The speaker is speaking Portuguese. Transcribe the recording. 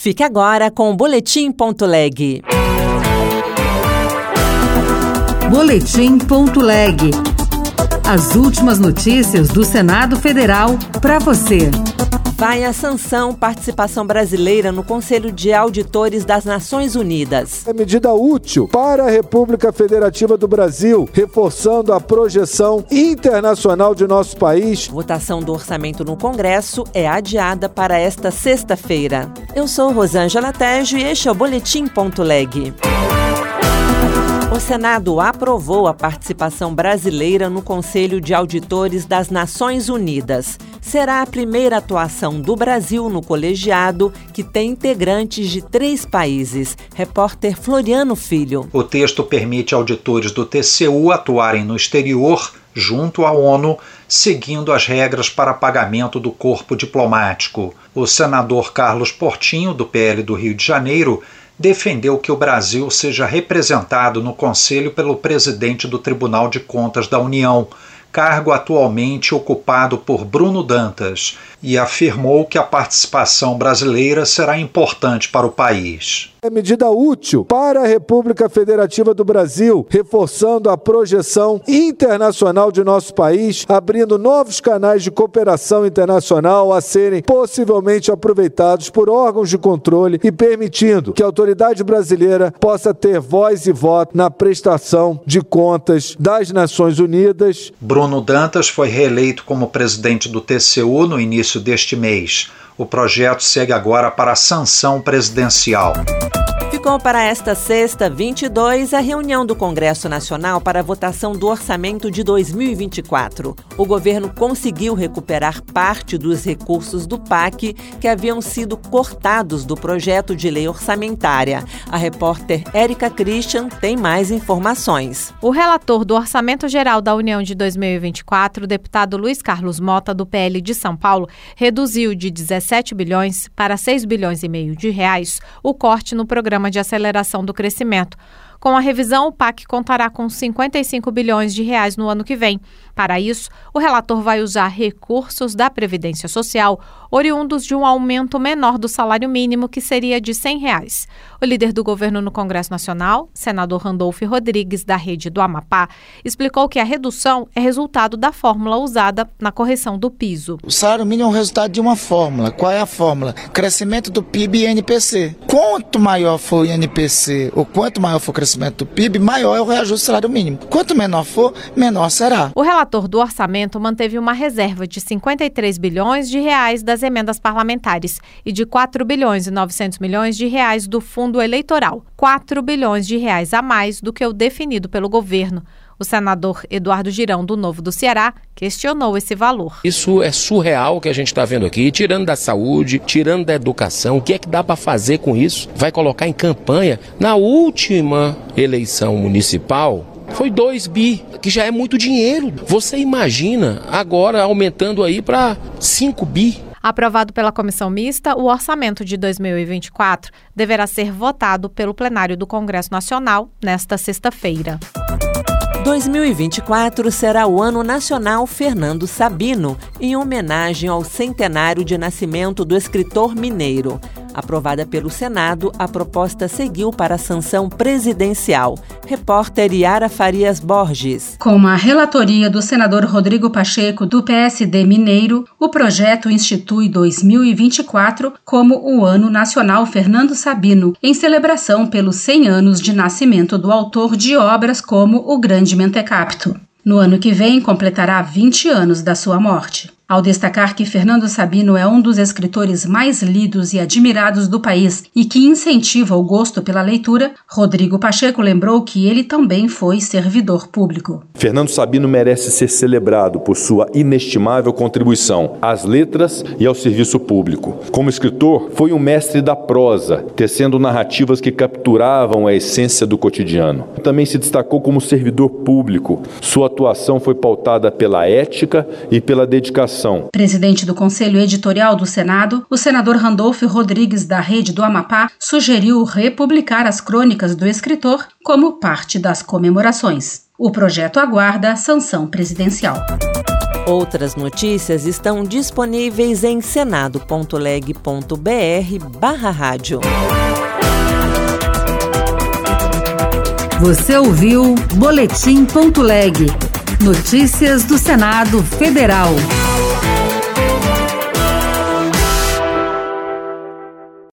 Fique agora com o Boletim.leg. Boletim.leg. As últimas notícias do Senado Federal para você. Vai a sanção participação brasileira no Conselho de Auditores das Nações Unidas. É medida útil para a República Federativa do Brasil, reforçando a projeção internacional de nosso país. Votação do orçamento no Congresso é adiada para esta sexta-feira. Eu sou Rosângela Tejo e este é o Boletim.leg. O Senado aprovou a participação brasileira no Conselho de Auditores das Nações Unidas. Será a primeira atuação do Brasil no colegiado, que tem integrantes de três países. Repórter Floriano Filho. O texto permite auditores do TCU atuarem no exterior, junto à ONU, seguindo as regras para pagamento do corpo diplomático. O senador Carlos Portinho, do PL do Rio de Janeiro, defendeu que o Brasil seja representado no Conselho pelo presidente do Tribunal de Contas da União, cargo atualmente ocupado por Bruno Dantas, e afirmou que a participação brasileira será importante para o país. É medida útil para a República Federativa do Brasil, reforçando a projeção internacional de nosso país, abrindo novos canais de cooperação internacional a serem possivelmente aproveitados por órgãos de controle e permitindo que a autoridade brasileira possa ter voz e voto na prestação de contas das Nações Unidas. Bruno Dantas foi reeleito como presidente do TCU no início deste mês. O projeto segue agora para a sanção presidencial. Para esta sexta, 22, a reunião do Congresso Nacional para a votação do orçamento de 2024. O governo conseguiu recuperar parte dos recursos do PAC que haviam sido cortados do projeto de lei orçamentária. A repórter Érica Christian tem mais informações. O relator do Orçamento Geral da União de 2024, o deputado Luiz Carlos Mota, do PL de São Paulo, reduziu de 17 bilhões para 6 bilhões e meio de reais o corte no programa de Aceleração do Crescimento. Com a revisão, o PAC contará com 55 bilhões de reais no ano que vem. Para isso, o relator vai usar recursos da Previdência Social oriundos de um aumento menor do salário mínimo, que seria de 100 reais. O líder do governo no Congresso Nacional, senador Randolfo Rodrigues, da rede do Amapá, explicou que a redução é resultado da fórmula usada na correção do piso. O salário mínimo é o resultado de uma fórmula. Qual é a fórmula? Crescimento do PIB e NPC. Quanto maior for o NPC ou quanto maior for o crescimento do PIB, maior é o reajuste do salário mínimo. Quanto menor for, menor será. O relator do orçamento manteve uma reserva de 53 bilhões de reais das emendas parlamentares e de 4 bilhões e 900 milhões de reais do fundo eleitoral, 4 bilhões de reais a mais do que o definido pelo governo. O senador Eduardo Girão, do Novo do Ceará, questionou esse valor. Isso é surreal que a gente está vendo aqui, tirando da saúde, tirando da educação. O que é que dá para fazer com isso? Vai colocar em campanha? Na última eleição municipal, foi 2 bi, que já é muito dinheiro. Você imagina agora aumentando aí para 5 bi? Aprovado pela comissão mista, o orçamento de 2024 deverá ser votado pelo plenário do Congresso Nacional nesta sexta-feira. 2024 será o Ano Nacional Fernando Sabino, em homenagem ao centenário de nascimento do escritor mineiro. Aprovada pelo Senado, a proposta seguiu para a sanção presidencial. Repórter Yara Farias Borges. Com a relatoria do senador Rodrigo Pacheco, do PSD Mineiro, o projeto institui 2024 como o Ano Nacional Fernando Sabino, em celebração pelos 100 anos de nascimento do autor de obras como O Grande Mentecapto. No ano que vem, completará 20 anos da sua morte ao destacar que Fernando Sabino é um dos escritores mais lidos e admirados do país e que incentiva o gosto pela leitura, Rodrigo Pacheco lembrou que ele também foi servidor público. Fernando Sabino merece ser celebrado por sua inestimável contribuição às letras e ao serviço público. Como escritor, foi um mestre da prosa, tecendo narrativas que capturavam a essência do cotidiano. Também se destacou como servidor público. Sua atuação foi pautada pela ética e pela dedicação Presidente do Conselho Editorial do Senado, o senador Randolfo Rodrigues da Rede do Amapá sugeriu republicar as crônicas do escritor como parte das comemorações. O projeto aguarda sanção presidencial. Outras notícias estão disponíveis em senado.leg.br/barra rádio. Você ouviu Boletim.leg. Notícias do Senado Federal.